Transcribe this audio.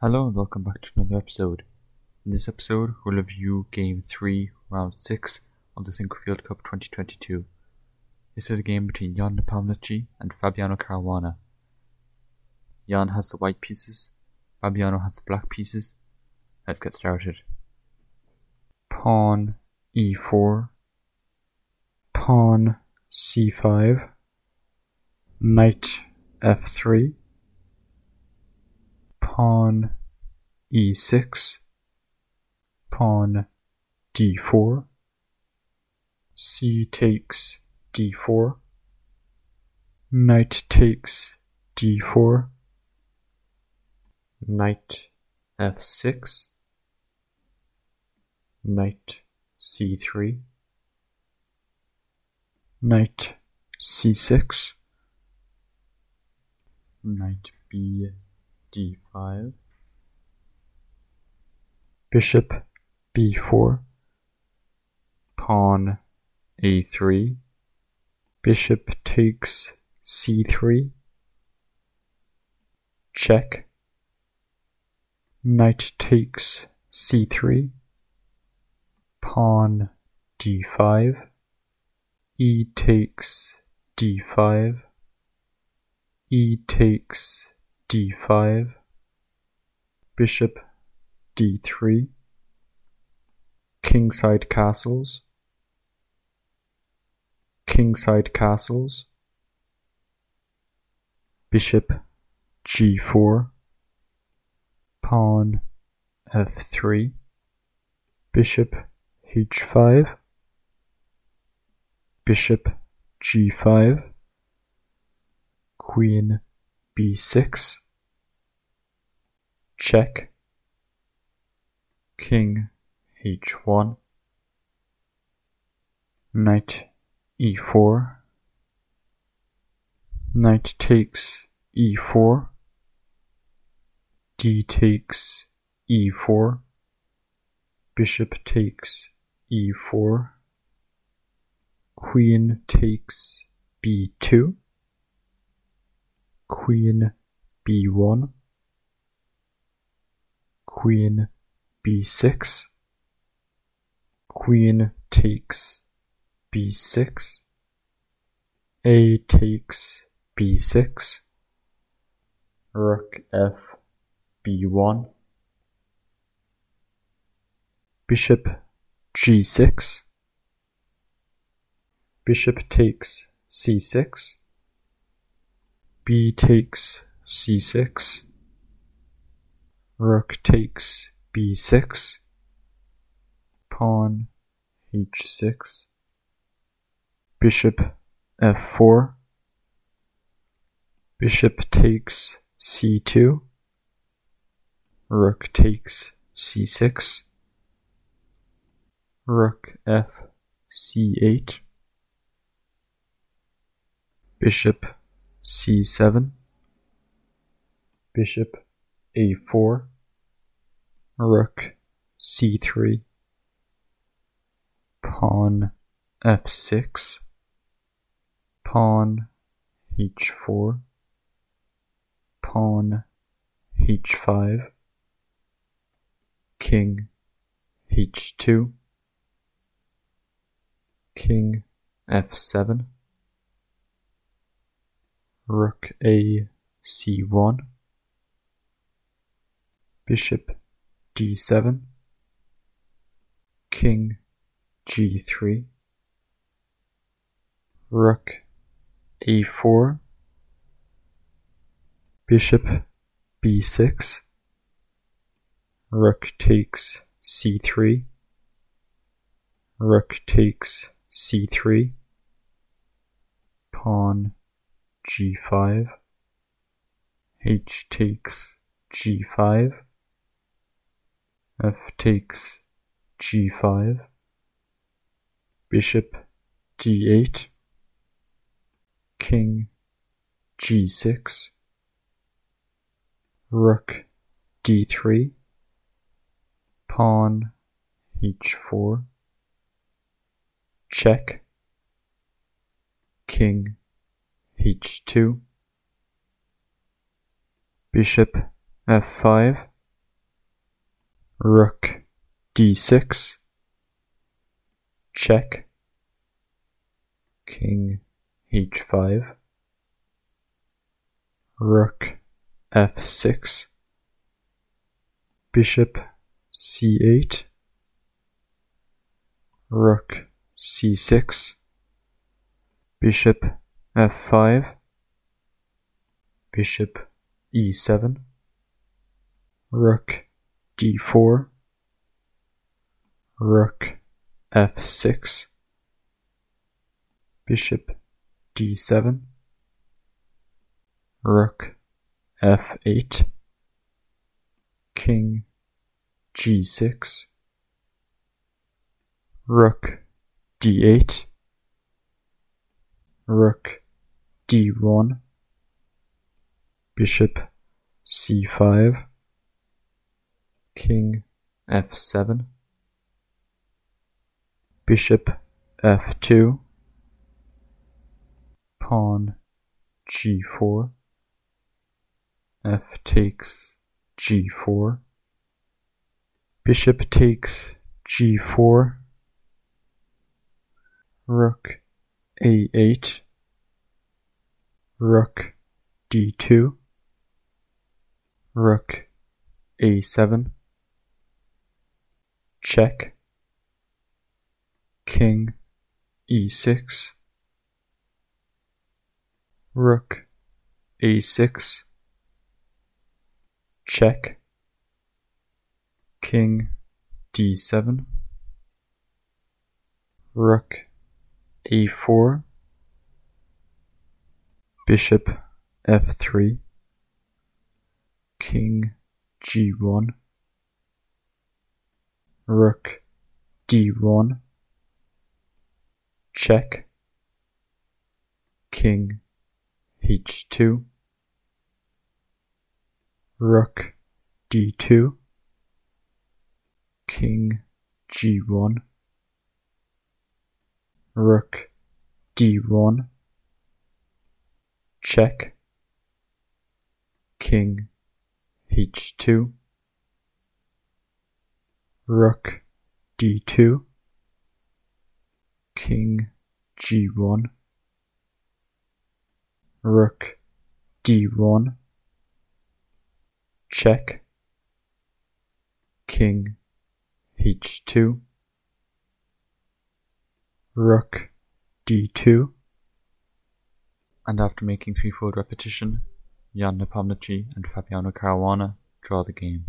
Hello and welcome back to another episode. In this episode, we'll review Game 3, Round 6 of the Sinquefield Cup 2022. This is a game between Ian Nepomniachtchi and Fabiano Caruana. Ian has the white pieces, Fabiano has the black pieces. Let's get started. Pawn e4, Pawn c5, Knight f3, Pawn e6, Pawn d4, c takes d4, Knight takes d4, Knight f6, Knight c3, Knight c6, Knight b d5, Bishop b4, Pawn a3, Bishop takes c3, check, Knight takes c3, Pawn d5, E takes d5, E takes d5, Bishop d3, Kingside castles, Kingside castles, Bishop g4, Pawn f3, Bishop h5, Bishop g5, Queen b6, check, King h1, Knight e4, Knight takes e4, D takes e4, Bishop takes e4, Queen takes b2, Queen b1, Queen b6, Queen takes b6, A takes b6, Rook f b1, Bishop g6, Bishop takes c6, B takes c6, Rook takes b6, Pawn h6, Bishop f4, Bishop takes c2, Rook takes c6, Rook f c8, Bishop c7, Bishop a4, Rook c3, Pawn f6, Pawn h4, Pawn h5, King h2, King f7, Rook a c1, Bishop d7, King g3, Rook a4, Bishop b6, Rook takes c3, Rook takes c3, Pawn g5, H takes g5, F takes g5, Bishop d8, King g6, Rook d3, Pawn h4, check, King h2, Bishop f5, rook d6 check. King h5 rook f6 bishop c8 rook c6 bishop f5 bishop e7 rook d4 rook f6 bishop d7 rook f8 king g6 rook d8 rook d1 bishop c5 king f7 bishop f2 pawn g4 f takes g4 bishop takes g4 rook a8 rook d2 rook a7 check. King e6 rook a6 check. King d7 rook a4 bishop f3 king g1 rook d1 check king h2 rook d2 king g1 rook d1 check king h2 rook d2 king g1 rook d1 check king h2 rook d2 and after making threefold repetition Ian Nepomniachtchi and Fabiano Caruana draw the game.